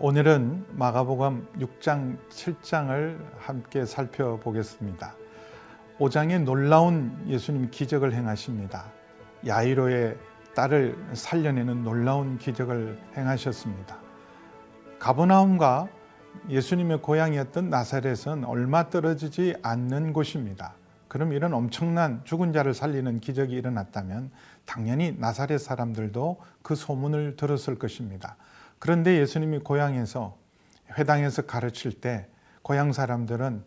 오늘은 마가복음 6장, 7장을 함께 살펴보겠습니다. 5장에 놀라운 예수님 기적을 행하십니다. 야이로의 딸을 살려내는 놀라운 기적을 행하셨습니다. 가버나움과 예수님의 고향이었던 나사렛은 얼마 떨어지지 않는 곳입니다. 그럼 이런 엄청난 죽은 자를 살리는 기적이 일어났다면 당연히 나사렛 사람들도 그 소문을 들었을 것입니다. 그런데 예수님이 고향에서 회당에서 가르칠 때 고향 사람들은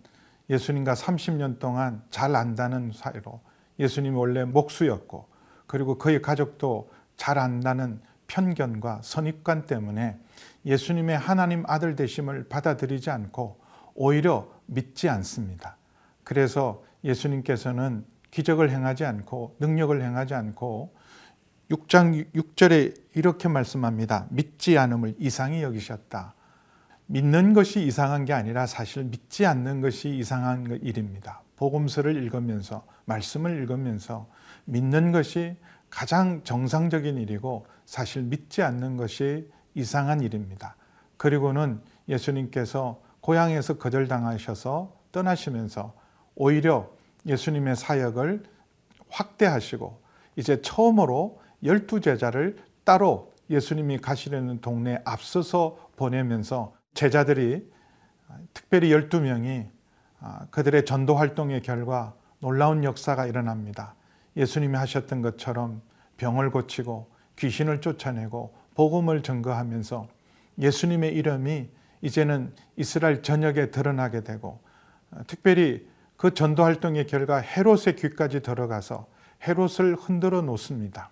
예수님과 30년 동안 잘 안다는 사이로 예수님이 원래 목수였고 그리고 그의 가족도 잘 안다는 편견과 선입관 때문에 예수님의 하나님 아들 되심을 받아들이지 않고 오히려 믿지 않습니다. 그래서 예수님께서는 기적을 행하지 않고 능력을 행하지 않고 6장 6절에 이렇게 말씀합니다. 믿지 않음을 이상히 여기셨다. 믿는 것이 이상한 게 아니라 사실 믿지 않는 것이 이상한 일입니다. 복음서를 읽으면서 말씀을 읽으면서 믿는 것이 가장 정상적인 일이고 사실 믿지 않는 것이 이상한 일입니다. 그리고는 예수님께서 고향에서 거절당하셔서 떠나시면서 오히려 예수님의 사역을 확대하시고 이제 처음으로 열두 제자를 따로 예수님이 가시려는 동네에 앞서서 보내면서 제자들이 특별히 열두 명이 아, 그들의 전도 활동의 결과 놀라운 역사가 일어납니다. 예수님이 하셨던 것처럼 병을 고치고 귀신을 쫓아내고 복음을 증거하면서 예수님의 이름이 이제는 이스라엘 전역에 드러나게 되고 아, 특별히 그 전도 활동의 결과 헤롯의 귀까지 들어가서 헤롯을 흔들어 놓습니다.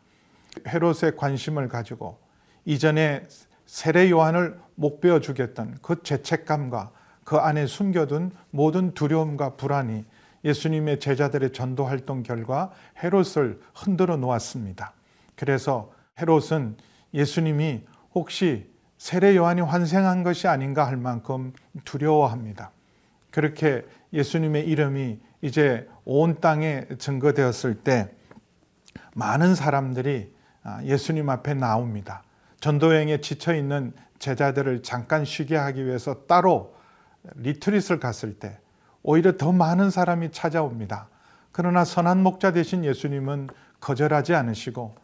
헤롯의 관심을 가지고 이전에 세례 요한을 못 베어 주겠던 그 죄책감과 그 안에 숨겨둔 모든 두려움과 불안이 예수님의 제자들의 전도 활동 결과 헤롯을 흔들어 놓았습니다. 그래서 헤롯은 예수님이 혹시 세례 요한이 환생한 것이 아닌가 할 만큼 두려워합니다. 그렇게 예수님의 이름이 이제 온 땅에 증거되었을 때 많은 사람들이 아, 예수님 앞에 나옵니다. 전도여행에 지쳐 있는 제자들을 잠깐 쉬게 하기 위해서 따로 리트릿을 갔을 때 오히려 더 많은 사람이 찾아옵니다. 그러나 선한 목자 되신 예수님은 거절하지 않으시고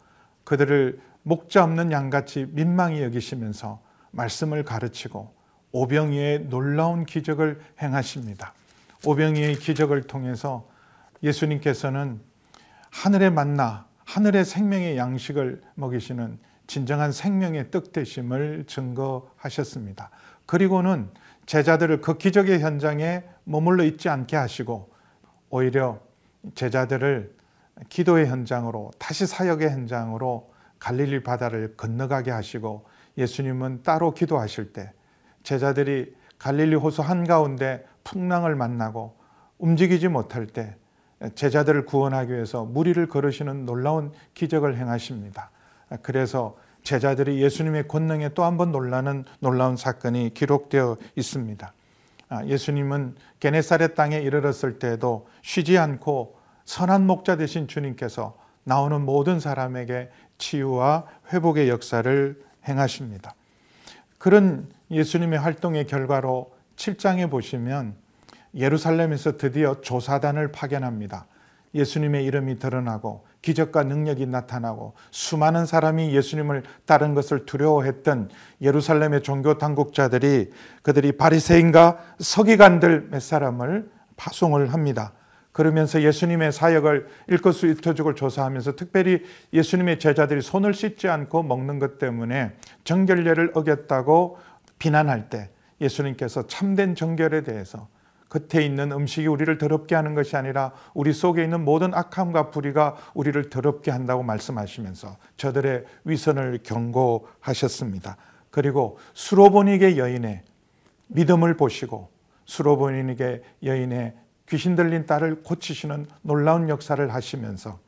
그들을 목자 없는 양같이 민망히 여기시면서 말씀을 가르치고 오병이의 놀라운 기적을 행하십니다. 오병이의 기적을 통해서 예수님께서는 하늘의 만나, 하늘의 생명의 양식을 먹이시는 진정한 생명의 뜻 되심을 증거하셨습니다. 그리고는 제자들을 그 기적의 현장에 머물러 있지 않게 하시고 오히려 제자들을 기도의 현장으로 다시 사역의 현장으로 갈릴리 바다를 건너가게 하시고 예수님은 따로 기도하실 때 제자들이 갈릴리 호수 한가운데 풍랑을 만나고 움직이지 못할 때 제자들을 구원하기 위해서 무리를 걸으시는 놀라운 기적을 행하십니다. 그래서 제자들이 예수님의 권능에 또 한 번 놀라는 놀라운 사건이 기록되어 있습니다. 아, 예수님은 게네사렛 땅에 이르렀을 때도 쉬지 않고 선한 목자 되신 주님께서 나오는 모든 사람에게 치유와 회복의 역사를 행하십니다. 그런 예수님의 활동의 결과로 7장에 보시면 예루살렘에서 드디어 조사단을 파견합니다. 예수님의 이름이 드러나고 기적과 능력이 나타나고 수많은 사람이 예수님을 따른 것을 두려워했던 예루살렘의 종교 당국자들이 그들이 바리새인과 서기관들 몇 사람을 파송을 합니다. 그러면서 예수님의 사역을 일거수일투족을 조사하면서 특별히 예수님의 제자들이 손을 씻지 않고 먹는 것 때문에 정결례를 어겼다고 비난할 때 예수님께서 참된 정결에 대해서 겉에 있는 음식이 우리를 더럽게 하는 것이 아니라 우리 속에 있는 모든 악함과 불의가 우리를 더럽게 한다고 말씀하시면서 저들의 위선을 경고하셨습니다. 그리고 수로보닉의 여인의 믿음을 보시고 수로보닉의 여인의 귀신 들린 딸을 고치시는 놀라운 역사를 하시면서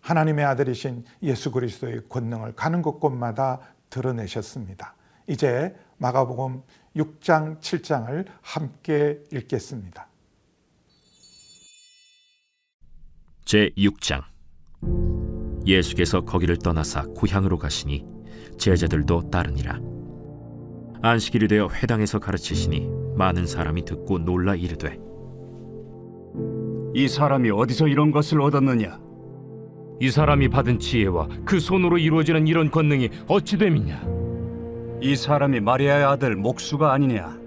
하나님의 아들이신 예수 그리스도의 권능을 가는 곳곳마다 드러내셨습니다. 이제 마가복음 6장, 7장을 함께 읽겠습니다. 제 6장 예수께서 거기를 떠나사 고향으로 가시니 제자들도 따르니라 안식일이 되어 회당에서 가르치시니 많은 사람이 듣고 놀라 이르되 이 사람이 어디서 이런 것을 얻었느냐? 이 사람이 받은 지혜와 그 손으로 이루어지는 이런 권능이 어찌 됨이냐? 이 사람이 마리아의 아들 목수가 아니냐?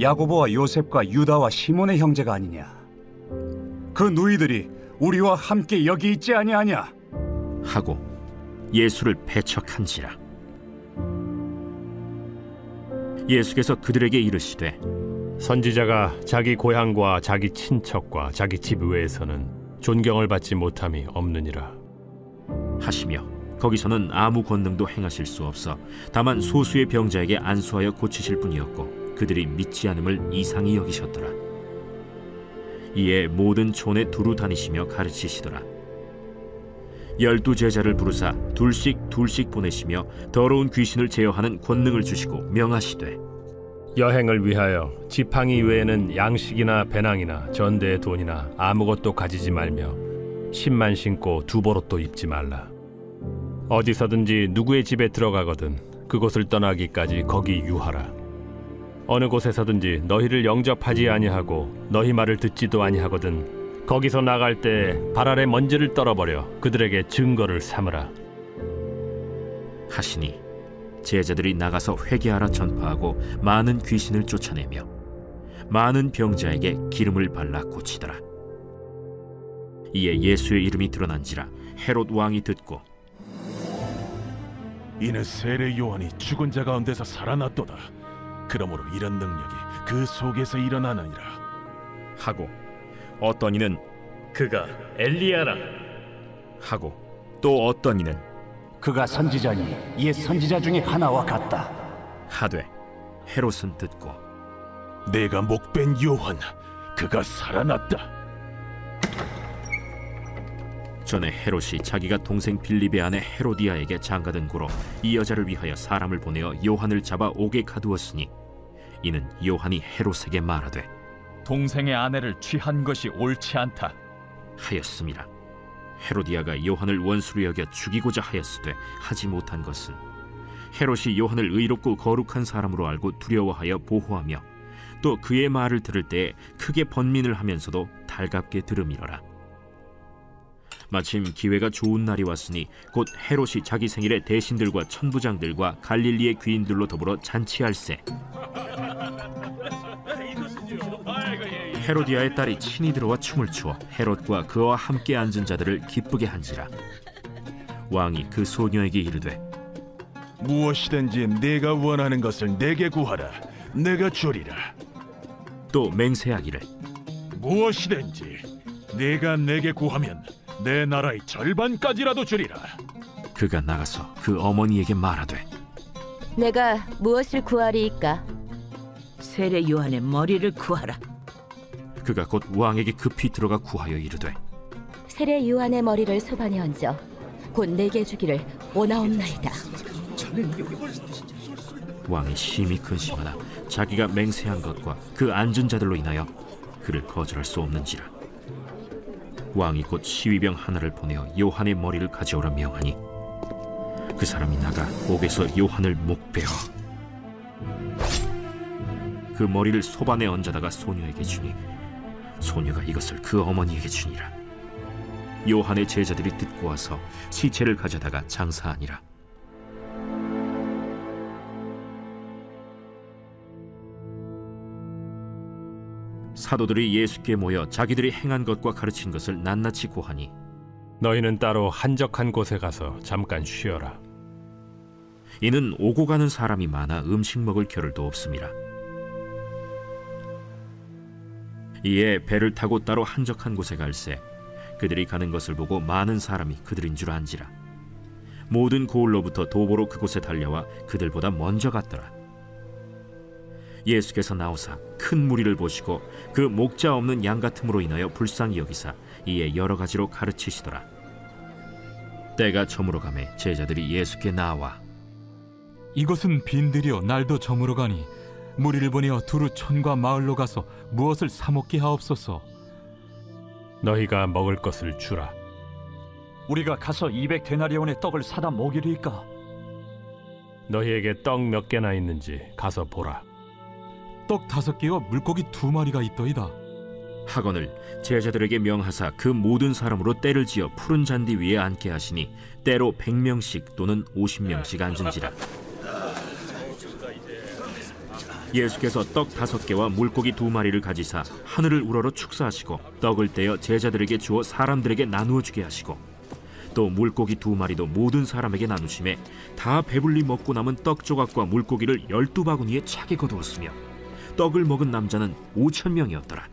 야고보와 요셉과 유다와 시몬의 형제가 아니냐? 그 누이들이 우리와 함께 여기 있지 아니하냐? 하고 예수를 배척한지라 예수께서 그들에게 이르시되 선지자가 자기 고향과 자기 친척과 자기 집 외에서는 존경을 받지 못함이 없느니라. 하시며 거기서는 아무 권능도 행하실 수 없어. 다만 소수의 병자에게 안수하여 고치실 뿐이었고 그들이 믿지 않음을 이상히 여기셨더라. 이에 모든 촌에 두루 다니시며 가르치시더라. 열두 제자를 부르사 둘씩 둘씩 보내시며 더러운 귀신을 제어하는 권능을 주시고 명하시되 여행을 위하여 지팡이 외에는 양식이나 배낭이나 전대의 돈이나 아무것도 가지지 말며 신만 신고 두 보옷도 입지 말라. 어디서든지 누구의 집에 들어가거든 그곳을 떠나기까지 거기 유하라. 어느 곳에서든지 너희를 영접하지 아니하고 너희 말을 듣지도 아니하거든 거기서 나갈 때 발 아래 먼지를 떨어버려 그들에게 증거를 삼으라. 하시니 제자들이 나가서 회개하라 전파하고 많은 귀신을 쫓아내며 많은 병자에게 기름을 발라 고치더라. 이에 예수의 이름이 드러난지라 헤롯 왕이 듣고 이는 세례 요한이 죽은 자 가운데서 살아났도다. 그러므로 이런 능력이 그 속에서 일어나느니라. 하고 어떤 이는 그가 엘리야라. 하고 또 어떤 이는 그가 선지자니 옛 선지자 중에 하나와 같다. 하되 헤롯은 듣고 내가 목벤 요한 그가 살아났다. 전에 헤롯이 자기가 동생 빌립의 아내 헤로디아에게 장가든 고로 이 여자를 위하여 사람을 보내어 요한을 잡아 옥에 가두었으니 이는 요한이 헤롯에게 말하되 동생의 아내를 취한 것이 옳지 않다. 하였음이라 헤로디아가 요한을 원수로 여겨 죽이고자 하였으되 하지 못한 것은 헤롯이 요한을 의롭고 거룩한 사람으로 알고 두려워하여 보호하며 또 그의 말을 들을 때에 크게 번민을 하면서도 달갑게 들음이러라 마침 기회가 좋은 날이 왔으니 곧 헤롯이 자기 생일에 대신들과 천부장들과 갈릴리의 귀인들로 더불어 잔치할세 헤로디아의 딸이 친히 들어와 춤을 추어 헤롯과 그와 함께 앉은 자들을 기쁘게 한지라 왕이 그 소녀에게 이르되 무엇이든지 내가 원하는 것을 내게 구하라. 내가 주리라. 또 맹세하기를 무엇이든지 내가 내게 구하면 내 나라의 절반까지라도 주리라. 그가 나가서 그 어머니에게 말하되 내가 무엇을 구하리이까? 세례 요한의 머리를 구하라. 그가 곧 왕에게 급히 들어가 구하여 이르되 세례 요한의 머리를 소반에 얹어 곧 내게 주기를 원하옵나이다. 왕이 심히 근심하나 자기가 맹세한 것과 그 앉은 자들로 인하여 그를 거절할 수 없는지라 왕이 곧 시위병 하나를 보내어 요한의 머리를 가져오라 명하니 그 사람이 나가 옥에서 요한을 목베어 그 머리를 소반에 얹어다가 소녀에게 주니 소녀가 이것을 그 어머니에게 주니라. 요한의 제자들이 듣고 와서 시체를 가져다가 장사하니라 사도들이 예수께 모여 자기들이 행한 것과 가르친 것을 낱낱이 고하니 너희는 따로 한적한 곳에 가서 잠깐 쉬어라. 이는 오고 가는 사람이 많아 음식 먹을 겨를도 없습니다. 이에 배를 타고 따로 한적한 곳에 갈새 그들이 가는 것을 보고 많은 사람이 그들인 줄 안지라 모든 고을로부터 도보로 그곳에 달려와 그들보다 먼저 갔더라. 예수께서 나오사 큰 무리를 보시고 그 목자 없는 양 같음으로 인하여 불쌍히 여기사 이에 여러 가지로 가르치시더라. 때가 저물어 가매 제자들이 예수께 나와 이것은 빈들이여 날도 저물어 가니 무리를 보내어 두루 촌과 마을로 가서 무엇을 사 먹게 하옵소서. 너희가 먹을 것을 주라. 우리가 가서 200 데나리온의 떡을 사다 먹이리까? 너희에게 떡 몇 개나 있는지 가서 보라. 떡 다섯 개와 물고기 두 마리가 있더이다. 하건을 제자들에게 명하사 그 모든 사람으로 때를 지어 푸른 잔디 위에 앉게 하시니 때로 백명씩 또는 오십 명씩 앉은지라 예수께서 떡 다섯 개와 물고기 두 마리를 가지사 하늘을 우러러 축사하시고 떡을 떼어 제자들에게 주어 사람들에게 나누어 주게 하시고 또 물고기 두 마리도 모든 사람에게 나누심에 다 배불리 먹고 남은 떡 조각과 물고기를 열두 바구니에 차게 거두었으며 떡을 먹은 남자는 오천 명이었더라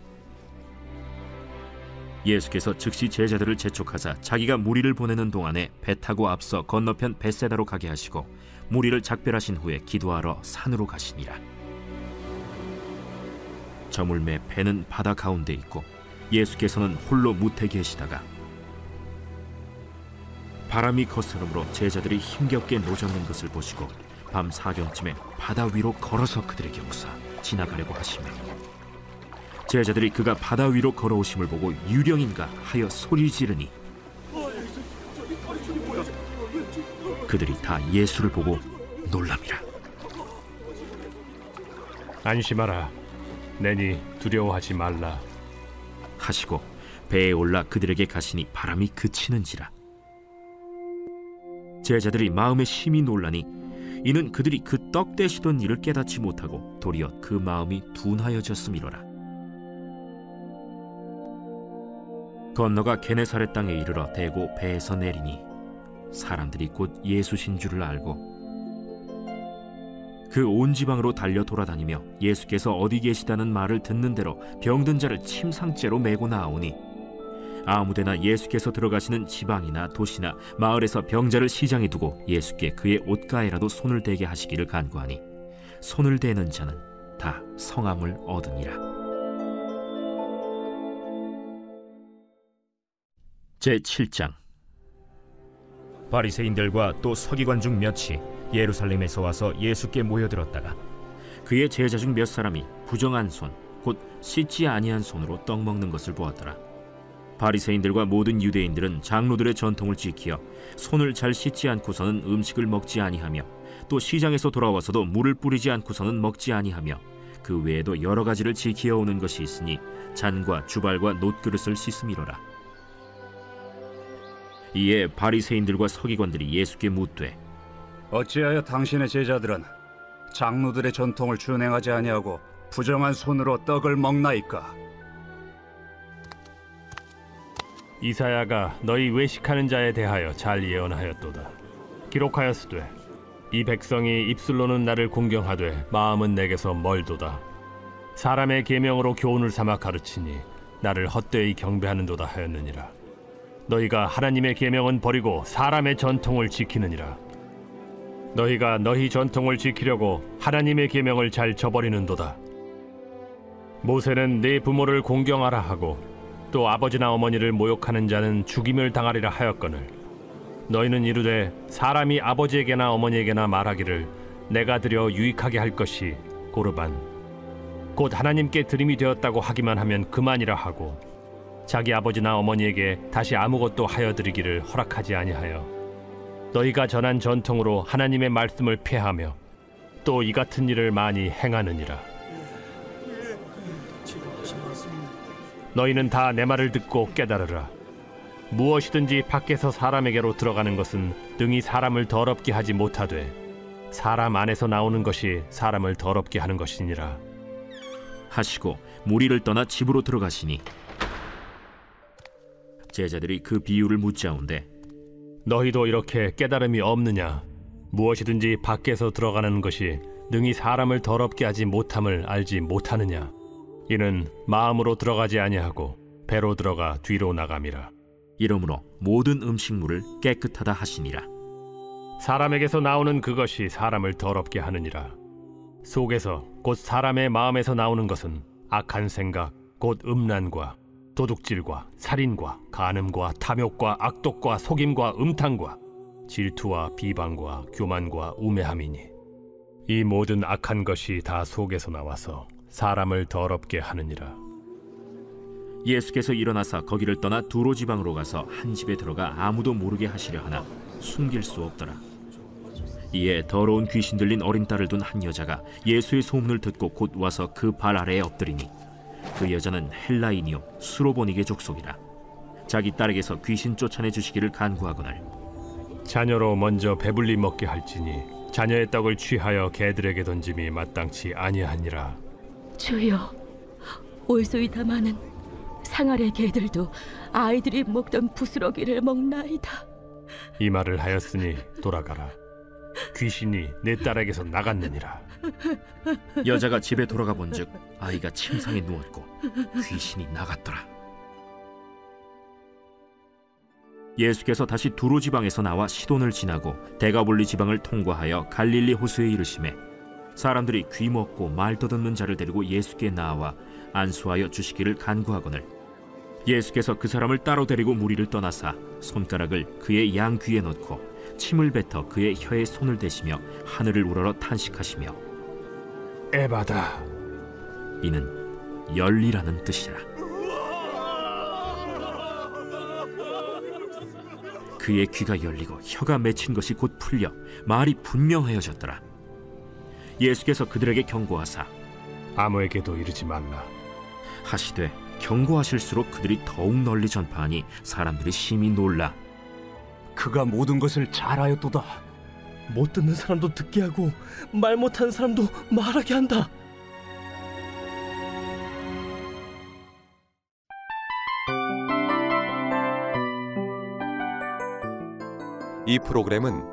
예수께서 즉시 제자들을 재촉하사 자기가 무리를 보내는 동안에 배 타고 앞서 건너편 벳세다로 가게 하시고 무리를 작별하신 후에 기도하러 산으로 가시니라. 저물매 배는 바다 가운데 있고 예수께서는 홀로 무태 계시다가 바람이 거스름으로 제자들이 힘겹게 노젓는 것을 보시고 밤 사경쯤에 바다 위로 걸어서 그들에게 오사 지나가려고 하시며 제자들이 그가 바다 위로 걸어오심을 보고 유령인가 하여 소리 지르니 그들이 다 예수를 보고 놀랍니다. 안심하라. 내니 두려워하지 말라. 하시고 배에 올라 그들에게 가시니 바람이 그치는지라 제자들이 마음에 심히 놀라니 이는 그들이 그 떡 대시던 일을 깨닫지 못하고 도리어 그 마음이 둔하여졌음이로라. 건너가 게네사렛 땅에 이르러 대고 배에서 내리니 사람들이 곧 예수신 줄을 알고 그 온 지방으로 달려 돌아다니며 예수께서 어디 계시다는 말을 듣는 대로 병든 자를 침상째로 메고 나오니 아무데나 예수께서 들어가시는 지방이나 도시나 마을에서 병자를 시장에 두고 예수께 그의 옷가에라도 손을 대게 하시기를 간구하니 손을 대는 자는 다 성함을 얻으니라. 제 7장. 바리새인들과 또 서기관 중 몇이 예루살렘에서 와서 예수께 모여들었다가 그의 제자 중 몇 사람이 부정한 손 곧 씻지 아니한 손으로 떡 먹는 것을 보았더라 바리새인들과 모든 유대인들은 장로들의 전통을 지키어 손을 잘 씻지 않고서는 음식을 먹지 아니하며 또 시장에서 돌아와서도 물을 뿌리지 않고서는 먹지 아니하며 그 외에도 여러 가지를 지키어 오는 것이 있으니 잔과 주발과 놋그릇을 씻음이로라 이에 바리새인들과 서기관들이 예수께 묻되 어찌하여 당신의 제자들은 장로들의 전통을 준행하지 아니하고 부정한 손으로 떡을 먹나이까? 이사야가 너희 외식하는 자에 대하여 잘 예언하였도다. 기록하였으되 이 백성이 입술로는 나를 공경하되 마음은 내게서 멀도다. 사람의 계명으로 교훈을 삼아 가르치니 나를 헛되이 경배하는도다 하였느니라. 너희가 하나님의 계명은 버리고 사람의 전통을 지키느니라. 너희가 너희 전통을 지키려고 하나님의 계명을 잘 저버리는도다. 모세는 네 부모를 공경하라 하고 또 아버지나 어머니를 모욕하는 자는 죽임을 당하리라 하였거늘. 너희는 이르되 사람이 아버지에게나 어머니에게나 말하기를 내가 드려 유익하게 할 것이 고르반. 곧 하나님께 드림이 되었다고 하기만 하면 그만이라 하고 자기 아버지나 어머니에게 다시 아무것도 하여 드리기를 허락하지 아니하여 너희가 전한 전통으로 하나님의 말씀을 폐하며 또 이 같은 일을 많이 행하느니라 너희는 다 내 말을 듣고 깨달으라. 무엇이든지 밖에서 사람에게로 들어가는 것은 능히 사람을 더럽게 하지 못하되 사람 안에서 나오는 것이 사람을 더럽게 하는 것이니라. 하시고 무리를 떠나 집으로 들어가시니 제자들이 그 비유를 묻자온데 너희도 이렇게 깨달음이 없느냐? 무엇이든지 밖에서 들어가는 것이 능히 사람을 더럽게 하지 못함을 알지 못하느냐 이는 마음으로 들어가지 아니하고 배로 들어가 뒤로 나감이라. 이러므로 모든 음식물을 깨끗하다 하시니라. 사람에게서 나오는 그것이 사람을 더럽게 하느니라. 속에서 곧 사람의 마음에서 나오는 것은 악한 생각 곧 음란과 도둑질과 살인과 간음과 탐욕과 악독과 속임과 음탕과 질투와 비방과 교만과 우매함이니 이 모든 악한 것이 다 속에서 나와서 사람을 더럽게 하느니라. 예수께서 일어나사 거기를 떠나 두로 지방으로 가서 한 집에 들어가 아무도 모르게 하시려 하나 숨길 수 없더라. 이에 더러운 귀신 들린 어린 딸을 둔 한 여자가 예수의 소문을 듣고 곧 와서 그 발 아래에 엎드리니 그 여자는 헬라인이요 수로보니게 족속이라. 자기 딸에게서 귀신 쫓아내 주시기를 간구하거늘. 자녀로 먼저 배불리 먹게 할지니 자녀의 떡을 취하여 개들에게 던짐이 마땅치 아니하니라. 주여, 올소이 다 마는 상아래 개들도 아이들이 먹던 부스러기를 먹나이다. 이 말을 하였으니 돌아가라. 귀신이 내 딸에게서 나갔느니라. 여자가 집에 돌아가 본즉 아이가 침상에 누웠고 귀신이 나갔더라. 예수께서 다시 두로 지방에서 나와 시돈을 지나고 대가볼리 지방을 통과하여 갈릴리 호수에 이르심에 사람들이 귀 먹고 말 더듬는 자를 데리고 예수께 나와 안수하여 주시기를 간구하거늘 예수께서 그 사람을 따로 데리고 무리를 떠나사 손가락을 그의 양 귀에 넣고 침을 뱉어 그의 혀에 손을 대시며 하늘을 우러러 탄식하시며 에바다. 이는 열리라는 뜻이라. 그의 귀가 열리고 혀가 맺힌 것이 곧 풀려 말이 분명하여졌더라. 예수께서 그들에게 경고하사 아무에게도 이르지 말라. 하시되 경고하실수록 그들이 더욱 널리 전파하니 사람들이 심히 놀라 그가 모든 것을 잘하였도다. 못 듣는 사람도 듣게 하고 말 못하는 사람도 말하게 한다. 이 프로그램은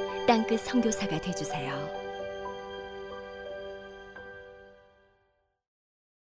땅끝 선교사가 되주세요.